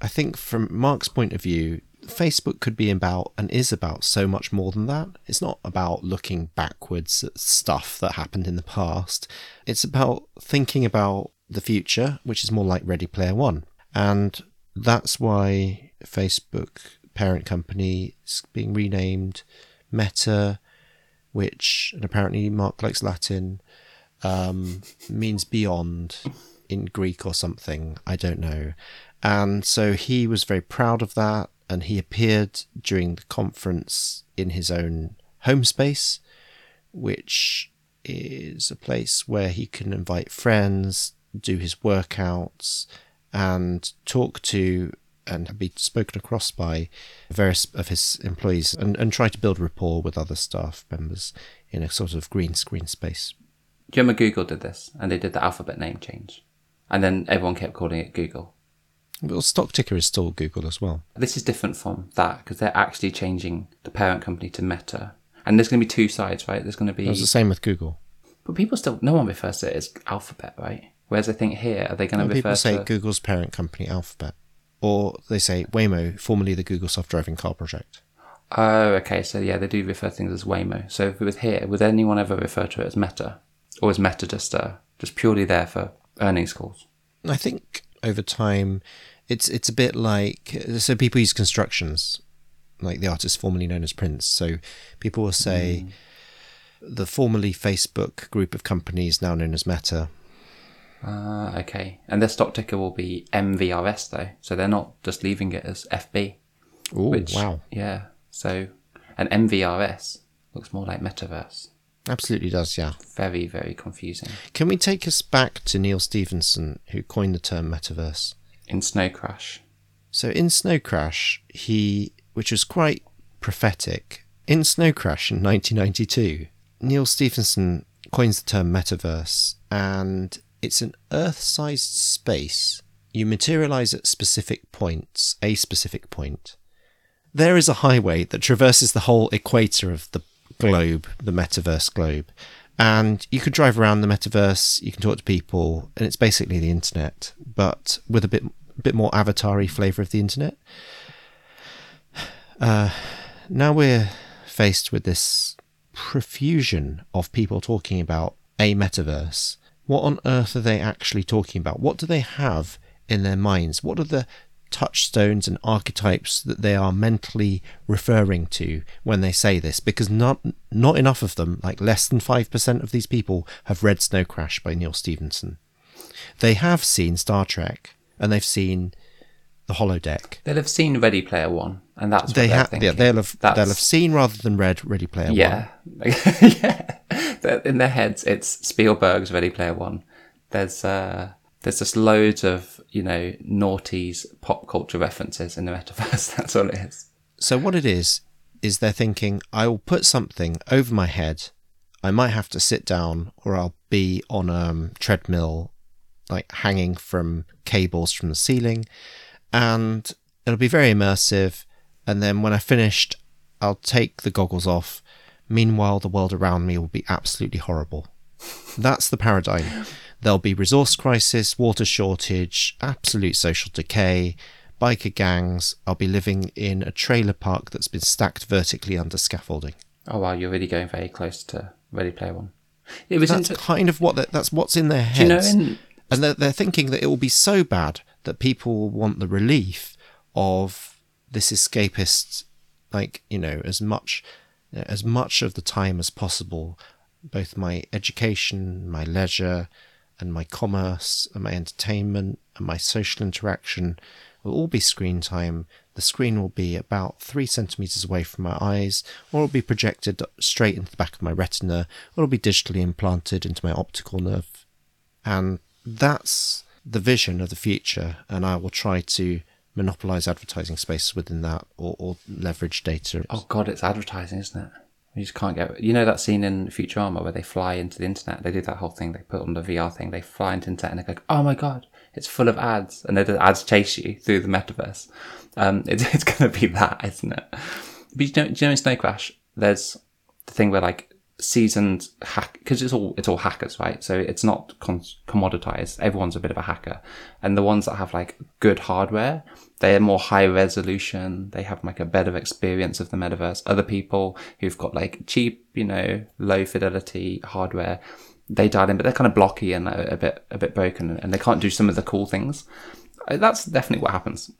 A: I think from Mark's point of view, Facebook could be about and is about so much more than that. It's not about looking backwards at stuff that happened in the past. It's about thinking about the future, which is more like Ready Player One. And that's why Facebook parent company is being renamed Meta, which, and apparently Mark likes Latin, um, means beyond in Greek or something. I don't know. And so he was very proud of that. And he appeared during the conference in his own home space, which is a place where he can invite friends, do his workouts, and talk to and be spoken across by various of his employees and, and try to build rapport with other staff members in a sort of green screen space.
B: you google did this and they did the alphabet name change and then everyone kept calling it google
A: Well, stock ticker is still Google as well.
B: This is different from that because they're actually changing the parent company to Meta. And there's going to be two sides, right? There's going to be.
A: It was the same with Google.
B: But people still. No one refers to it as Alphabet, right? Whereas I think here, are they going to
A: Well,
B: refer
A: people say
B: to.
A: Google's parent company, Alphabet, or they say Waymo, formerly the Google self-driving car project.
B: Oh, okay. So yeah, they do refer to things as Waymo. So if it was here, would anyone ever refer to it as Meta? Or is Meta just, uh, just purely there for earnings calls?
A: I think over time, it's it's a bit like so people use constructions, like the artist formerly known as Prince. So people will say the formerly Facebook group of companies now known as Meta.
B: Ah, okay. And their stock ticker will be MVRS though. So they're not just leaving it as FB.
A: Oh wow,
B: Yeah. So, an MVRS looks more like metaverse.
A: Absolutely does, yeah.
B: Very, very confusing.
A: Can we take us back to Neal Stephenson, who coined the term metaverse?
B: In Snow Crash,
A: So in Snow Crash, he, which was quite prophetic, in Snow Crash in 1992, Neal Stephenson coins the term metaverse, and it's an Earth-sized space. You materialize at specific points, a specific point, there is a highway that traverses the whole equator of the globe, the metaverse globe. And you can drive around the metaverse, you can talk to people, and it's basically the internet, but with a bit bit more avatar flavour of the internet. Uh, now we're faced with this profusion of people talking about a metaverse. What on earth are they actually talking about? What do they have in their minds? What are the touchstones and archetypes that they are mentally referring to when they say this because not not enough of them like less than 5% of these people have read Snow Crash by Neal Stephenson they have seen Star Trek and they've seen the holodeck
B: They'll have seen Ready Player One, and that's what
A: they have yeah they'll have
B: That's-
A: they'll have seen rather than read Ready Player
B: One. Yeah, yeah. In their heads, it's Spielberg's Ready Player One. There's uh, there's just loads of you know naughties pop culture references in the metaverse. That's all it is.
A: So what it is is they're thinking I will put something over my head. I might have to sit down or I'll be on a um, treadmill like hanging from cables from the ceiling and it'll be very immersive and then when I finished I'll take the goggles off. Meanwhile the world around me will be absolutely horrible. That's the paradigm. There'll be resource crisis, water shortage, absolute social decay, biker gangs. I'll be living in a trailer park that's been stacked vertically under scaffolding.
B: Oh wow, you're really going very close to Ready Player One. It was
A: That's
B: inter-
A: kind of what that's what's in their
B: Do you know
A: heads,
B: in
A: and they're, they're thinking that it will be so bad that people will want the relief of this escapist, like you know, as much as much of the time as possible. Both my education, my leisure, and my commerce, and my entertainment, and my social interaction will all be screen time. The screen will be about three centimeters away from my eyes, or it'll be projected straight into the back of my retina, or it'll be digitally implanted into my optical nerve. And that's the vision of the future, and I will try to monopolize advertising spaces within that or, or leverage data.
B: oh god, it's advertising, isn't it? You just can't get. You know that scene in Futurama where they fly into the internet. They do that whole thing. They put on the VR thing. They fly into internet and they go, "Oh my god, it's full of ads," and the ads chase you through the metaverse. Um, it's it's going to be that, isn't it? But you know, you know in Snow Crash, there's the thing where like seasoned hack because it's all it's all hackers, right? So it's not con- commoditized. Everyone's a bit of a hacker, and the ones that have like good hardware, they're more high resolution. They have like a better experience of the metaverse. Other people who've got like cheap, you know, low fidelity hardware, they dial in, but they're kind of blocky and a, a bit a bit broken, and they can't do some of the cool things. Uh, That's definitely what happens.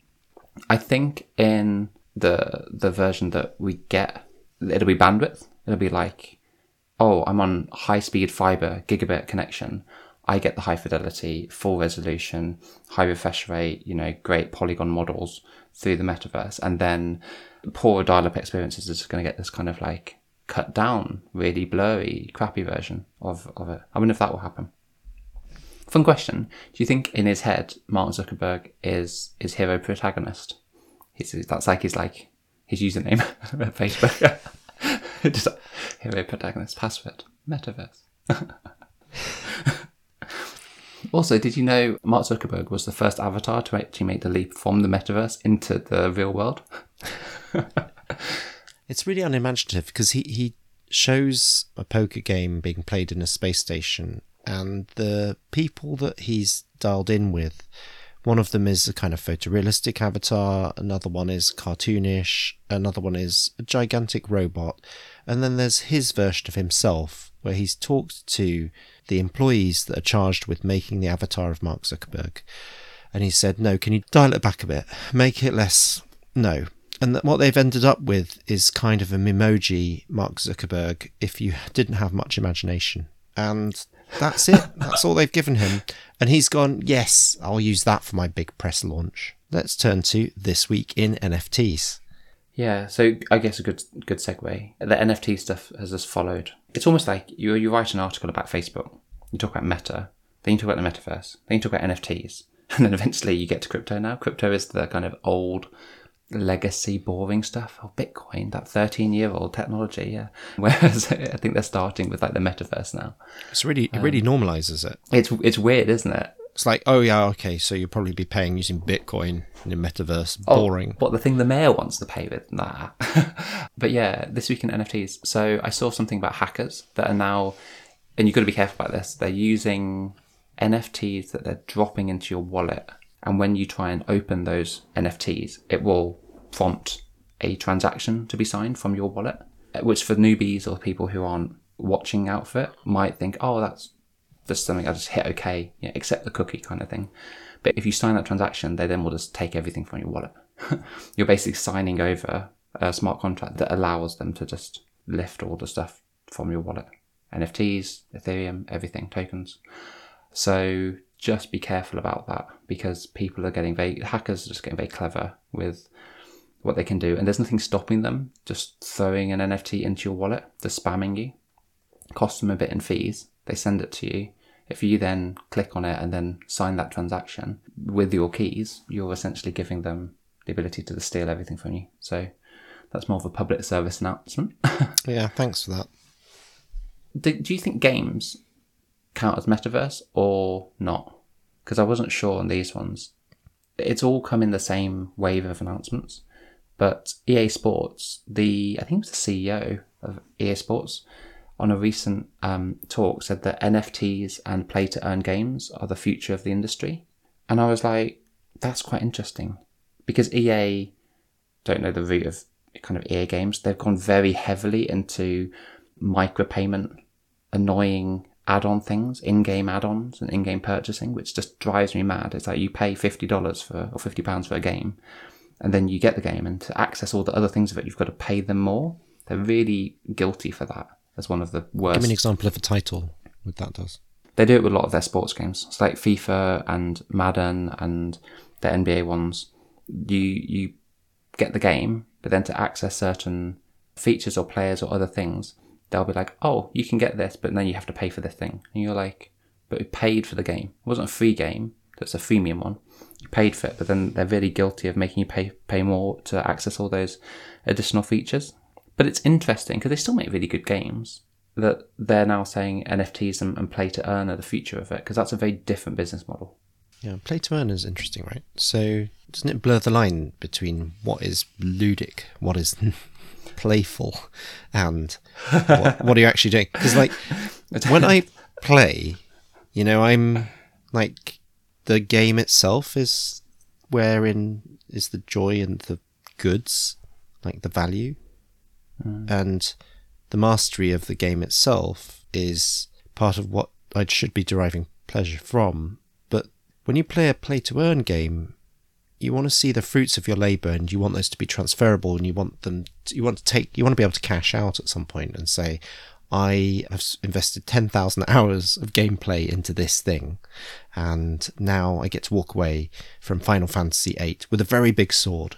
B: I think in the the version that we get, it'll be bandwidth. It'll be like, oh, I'm on high speed fiber gigabit connection. I get the high fidelity, full resolution, high refresh rate, you know, great polygon models through the metaverse, and then poor dial-up experiences are just going to get this kind of like cut down, really blurry, crappy version of of it. I wonder if that will happen. Fun question. Do you think in his head Mark Zuckerberg is is Hiro Protagonist? He's, that's like his like his username at Facebook. Just Hiro Protagonist password metaverse. also, did you know Mark Zuckerberg was the first avatar to actually make the leap from the metaverse into the real world?
A: It's really unimaginative because he, he shows a poker game being played in a space station, and the people that he's dialed in with, one of them is a kind of photorealistic avatar, another one is cartoonish, another one is a gigantic robot, and then there's his version of himself where he's talked to the employees that are charged with making the avatar of Mark Zuckerberg. And he said, No, can you dial it back a bit? Make it less. No, and what they've ended up with is kind of a memoji Mark Zuckerberg if you didn't have much imagination. And that's it. that's all they've given him. And he's gone, yes, I'll use that for my big press launch. Let's turn to this week in NFTs.
B: Yeah, so I guess a good good segue. The NFT stuff has just followed. It's almost like you you write an article about Facebook, you talk about Meta, then you talk about the metaverse, then you talk about NFTs, and then eventually you get to crypto. Now, crypto is the kind of old legacy boring stuff oh bitcoin that 13 year old technology yeah whereas i think they're starting with like the metaverse now
A: It's really, it really um, normalizes it.
B: it's it's weird isn't it
A: It's like, oh yeah, okay, so you'll probably be paying using Bitcoin in the metaverse.
B: Oh,
A: Boring.
B: What the thing the mayor wants to pay with? Nah. but yeah, this week in NFTs. So I saw something about hackers that are now, and you've got to be careful about this. They're using NFTs that they're dropping into your wallet, and when you try and open those NFTs, it will prompt a transaction to be signed from your wallet, uh, which for newbies or people who aren't watching out for it might think, oh, that's just something I just hit OK, you accept the cookie kind of thing. But if you sign that transaction, they then will just take everything from your wallet. You're basically signing over a smart contract that allows them to just lift all the stuff from your wallet. NFTs, Ethereum, everything, tokens. So just be careful about that because people are getting very, hackers are just getting very clever with what they can do. And there's nothing stopping them just throwing an NFT into your wallet, just spamming you. Costs them a bit in fees. They send it to you. If you then click on it and then sign that transaction with your keys, you're essentially giving them the ability to steal everything from you. So that's more of a public service announcement.
A: Yeah, thanks for that.
B: do, do you think games count as metaverse or not? Because I wasn't sure on these ones. It's all come in the same wave of announcements, but EA Sports, the I think it was the CEO of EA Sports, on a recent um, talk said that NFTs and play to earn games are the future of the industry, and I was like, that's quite interesting, because EA don't know the root of kind of EA games. They've gone very heavily into micropayment, annoying add-on things, in-game add-ons and in-game purchasing, which just drives me mad. It's like you pay fifty dollars for or fifty pounds for a game, and then you get the game, and to access all the other things of it, you've got to pay them more. They're really guilty for that. As one of the worst.
A: Give me an example of a title what that does.
B: They do it with a lot of their sports games. It's like FIFA and Madden and the NBA ones. You you get the game, but then to access certain features or players or other things, they'll be like, "Oh, you can get this, but then you have to pay for this thing." And you're like, "But we paid for the game. It wasn't a free game. That's a freemium one. You paid for it, but then they're really guilty of making you pay pay more to access all those additional features." But it's interesting because they still make really good games. That they're now saying NFTs and, and play to earn are the future of it because that's a very different business model.
A: Yeah, play to earn is interesting, right? So doesn't it blur the line between what is ludic, what is playful, and what, what are you actually doing? Because like when I play, you know, I'm like the game itself is wherein is the joy and the goods, like the value, mm. and the mastery of the game itself is part of what I should be deriving pleasure from. But when you play a play to earn game, you want to see the fruits of your labor and you want those to be transferable and you want them to, you want to take you want to be able to cash out at some point and say I have invested 10,000 hours of gameplay into this thing and now I get to walk away from Final Fantasy 8 with a very big sword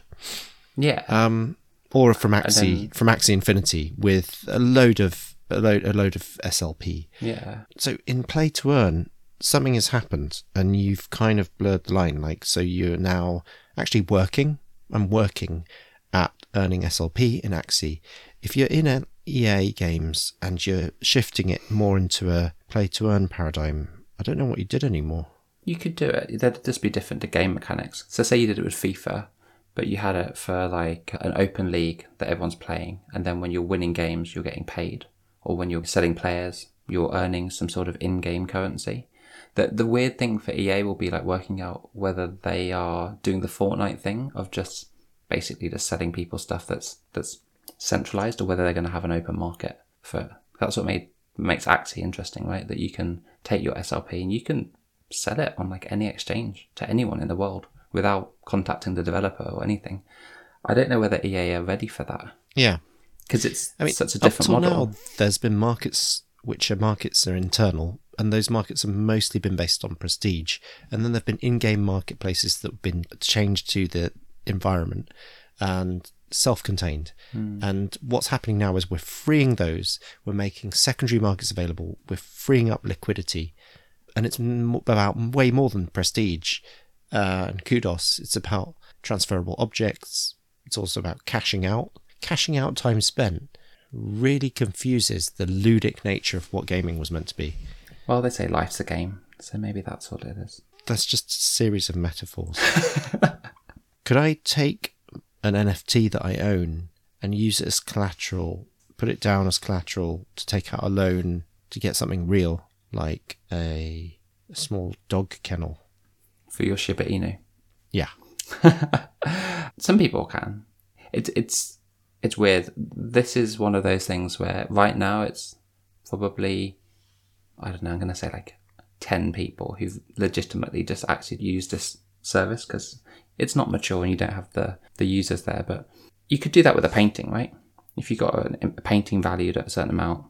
B: Yeah.
A: um, or from Axie
B: then-
A: from Axie Infinity with a load of a load a load of SLP.
B: yeah.
A: So in play to earn, something has happened, and you've kind of blurred the line. Like so, you're now actually working. I'm working at earning SLP in Axie. If you're in an EA games and you're shifting it more into a play to earn paradigm, I don't know what you did anymore.
B: You could do it. There'd just be different to game mechanics. So say you did it with FIFA, but you had it for like an open league that everyone's playing, and then when you're winning games, you're getting paid, or when you're selling players, you're earning some sort of in-game currency. The the weird thing for EA will be like working out whether they are doing the Fortnite thing of just basically just selling people stuff that's that's centralized, or whether they're going to have an open market for. That's what made makes Axie interesting, right? That you can take your SLP and you can sell it on like any exchange to anyone in the world without contacting the developer or anything. I don't know whether EA are ready for that
A: Yeah,
B: because it's
A: I mean,
B: such a
A: up
B: different
A: till
B: model.
A: now, there's been markets which are markets that are internal, and those markets have mostly been based on prestige. And then there've been in-game marketplaces that have been changed to the environment and self-contained. And what's happening now is we're freeing those. We're making secondary markets available. We're freeing up liquidity, and it's m- about way more than prestige uh, and kudos. It's about transferable objects. It's also about cashing out. Cashing out time spent really confuses the ludic nature of what gaming was meant to be.
B: Well, they say life's a game, so maybe that's what it is.
A: That's just a series of metaphors. Could I take an NFT that I own and use it as collateral, put it down as collateral to take out a loan to get something real, like a, a small dog kennel?
B: For your Shiba Inu.
A: Yeah.
B: Some people can. It's it's it's weird. This is one of those things where right now it's probably I don't know. I'm going to say like ten people who've legitimately just actually used this service because it's not mature and you don't have the the users there. But you could do that with a painting, right? If you got a, a painting valued at a certain amount,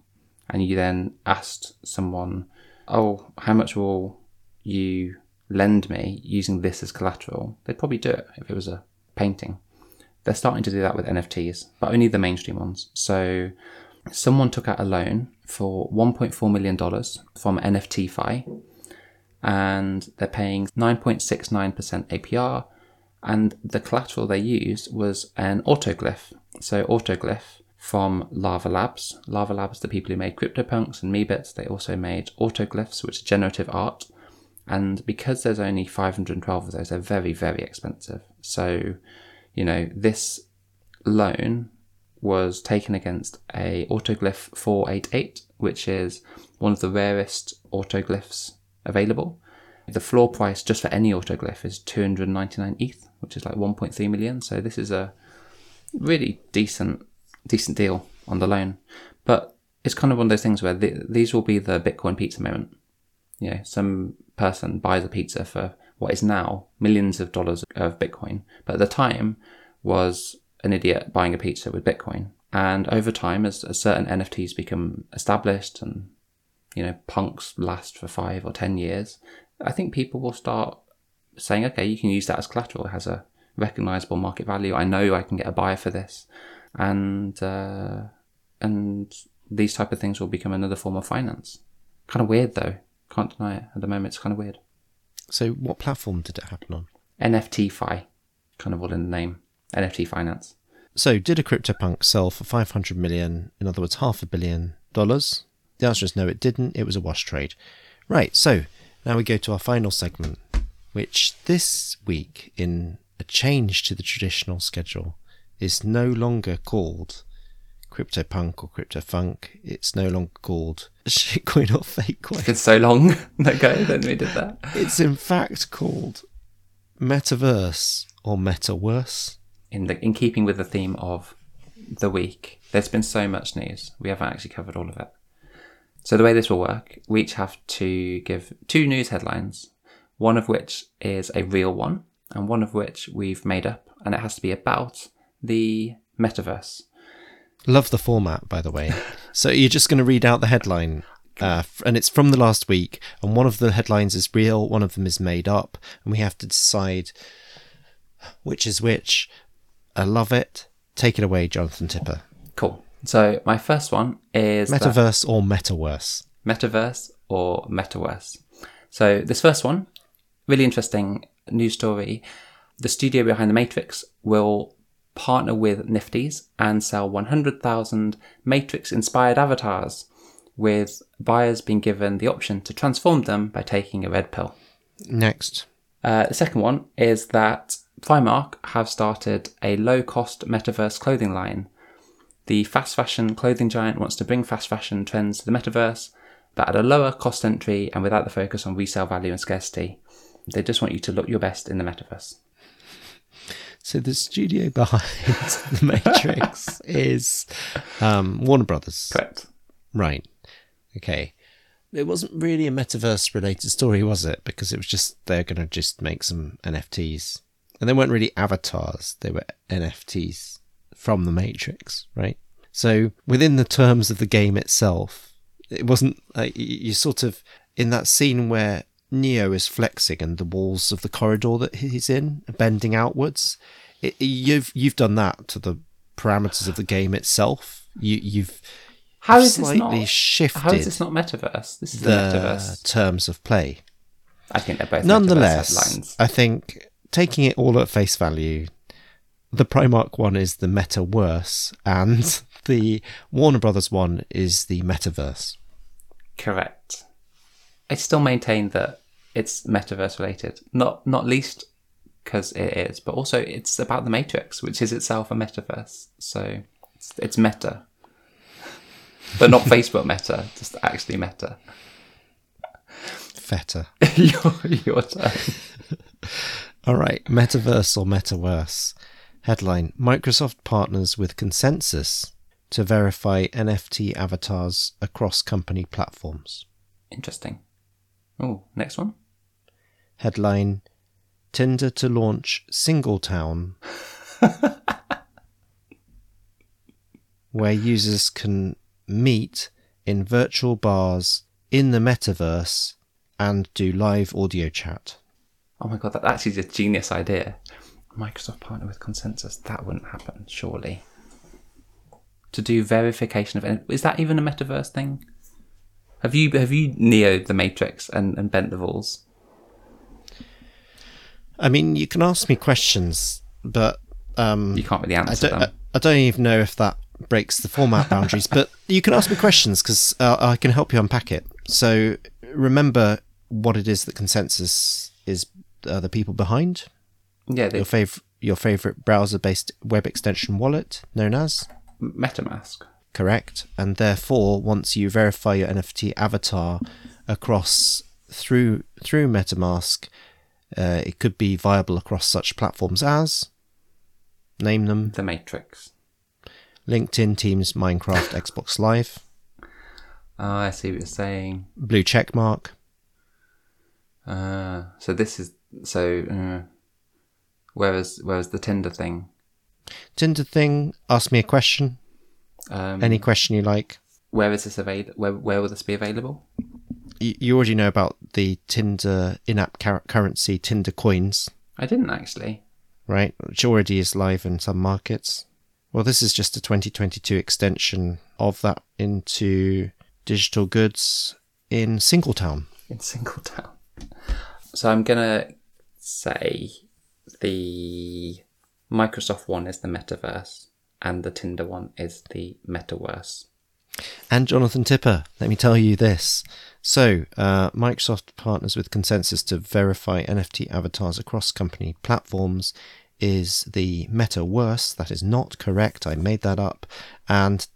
B: and you then asked someone, "Oh, how much will you lend me using this as collateral?" They'd probably do it if it was a painting. They're starting to do that with NFTs, but only the mainstream ones. So someone took out a loan for $1.4 million from NFTFi, and they're paying 9.69% APR. And the collateral they used was an autoglyph. So, autoglyph from Larva Labs. Larva Labs, the people who made CryptoPunks and Meebits, they also made autoglyphs, which is generative art. And because there's only 512 of those, they're very, very expensive. So, you know, this loan was taken against a autoglyph 488, which is one of the rarest autoglyphs available. The floor price just for any autoglyph is 299 ETH, which is like 1.3 million. So this is a really decent decent deal on the loan. But it's kind of one of those things where th- these will be the Bitcoin pizza moment. You know, some person buys a pizza for what is now millions of dollars of Bitcoin, but at the time was an idiot buying a pizza with Bitcoin. And over time, as, as certain NFTs become established and you know punks last for five or ten years, I think people will start saying, okay, you can use that as collateral. It has a recognizable market value. I know I can get a buyer for this, and uh, and these type of things will become another form of finance. Kind of weird though. Can't deny it. At the moment, it's kind of weird.
A: So, what platform did it happen on?
B: NFTFi, kind of all in the name. NFT finance.
A: So, did a CryptoPunk sell for 500 million, in other words, half a billion dollars? The answer is no, it didn't. It was a wash trade. Right, so now we go to our final segment, which this week, in a change to the traditional schedule, is no longer called CryptoPunk or CryptoFunk. It's no longer called shitcoin or fakecoin.
B: It's so long ago that we did that.
A: It's in fact called Metaverse or Metaverse.
B: In the in keeping with the theme of the week, there's been so much news. We haven't actually covered all of it. So the way this will work, we each have to give two news headlines, one of which is a real one, and one of which we've made up, and it has to be about the metaverse.
A: Love the format, by the way. so you're just going to read out the headline, uh, and it's from the last week, and one of the headlines is real, one of them is made up, and we have to decide which is which. I love it. Take it away, Jonathan Tipper.
B: Cool. So my first one is that-
A: Metaverse or Metaverse?
B: metaverse or metaverse. So this first one, really interesting news story. The studio behind the Matrix will partner with Nifty's and sell 100,000 Matrix-inspired avatars, with buyers being given the option to transform them by taking a red pill.
A: Next.
B: Uh, the second one is that Primark have started a low-cost metaverse clothing line. The fast fashion clothing giant wants to bring fast fashion trends to the metaverse, but at a lower cost entry and without the focus on resale value and scarcity. They just want you to look your best in the metaverse.
A: So the studio behind the Matrix is um, Warner Brothers.
B: Correct.
A: Right. Okay. It wasn't really a metaverse related story, was it? Because it was just they're going to just make some NFTs. And they weren't really avatars, they were NFTs from the Matrix, right? So within the terms of the game itself, it wasn't like you sort of in that scene where Neo is flexing and the walls of the corridor that he's in are bending outwards. It, you've you've done that to the parameters of the game itself. You you've
B: How is this not?
A: shifted
B: How is this not metaverse? This is the, metaverse.
A: terms of play.
B: I think they're both
A: Nonetheless. I think taking it all at face value, the Primark one is the meta worse, and the Warner Brothers one is the metaverse.
B: Correct. I still maintain that it's metaverse related. Not not least because it is, but also it's about the Matrix, which is itself a metaverse. So it's, it's meta, but not Facebook meta, just actually meta.
A: Feta.
B: your your turn.
A: All right, metaverse or metaverse. Headline Microsoft partners with ConsenSys to verify NFT avatars across company platforms.
B: Interesting. Oh, next one.
A: Headline Tinder to launch Singletown, where users can meet in virtual bars in the metaverse and do live audio chat.
B: Oh my god, that actually is a genius idea. Microsoft partner with ConsenSys. That wouldn't happen, surely. To do verification of is that even a metaverse thing? Have you have you neoed the Matrix and, and bent the rules?
A: I mean, you can ask me questions, but um,
B: You can't really
A: I
B: answer
A: don't,
B: them.
A: I, I don't even know if that breaks the format boundaries, but you can ask me questions because uh, I can help you unpack it. So remember what it is that ConsenSys is uh, the people behind
B: yeah,
A: your fav- your favorite browser-based web extension wallet, known as
B: MetaMask.
A: correct, and therefore once you verify your NFT avatar across through through MetaMask, uh, it could be viable across such platforms as name them
B: The Matrix.
A: LinkedIn, Teams, Minecraft, Xbox Live,
B: Oh, I see what you're saying.
A: blue check mark.
B: Uh, so this is so. Uh, whereas whereas the Tinder thing.
A: Tinder thing, ask me a question,
B: Um,
A: any question you like.
B: where is this available? Where where will this be available?
A: You, you already know about the Tinder in-app cur- currency, Tinder coins,
B: I didn't actually.
A: right? Which already is live in some markets. Well, this is just a 2022 extension of that into digital goods in Singletown.
B: in Singletown. So I'm gonna say the Microsoft one is the metaverse, and the Tinder one is the metaverse.
A: And Jonathan Tipper, let me tell you this. So, uh, Microsoft partners with ConsenSys to verify NFT avatars across company platforms. Is the metaverse? That is not correct. I made that up. And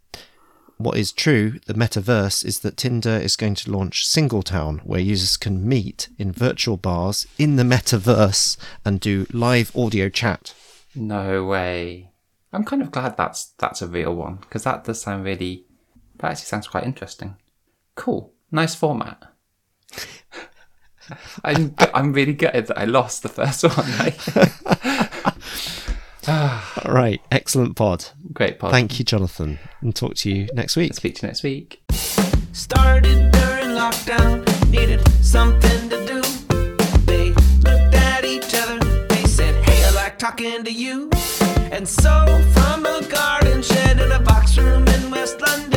A: what is true, the metaverse, is that Tinder is going to launch Singletown, where users can meet in virtual bars in the metaverse and do live audio chat.
B: No way. I'm kind of glad that's that's a real one because that does sound really. That actually sounds quite interesting. Cool, nice format. I'm I'm really gutted that I lost the first one. Ah.
A: All right, excellent pod.
B: Great pod.
A: Thank you, Jonathan, and talk to you next week.
B: Speak to you next week.
C: Started during lockdown, needed something to do. They looked at each other, they said, Hey, I like talking to you. And so, from a garden shed in a box room in West London,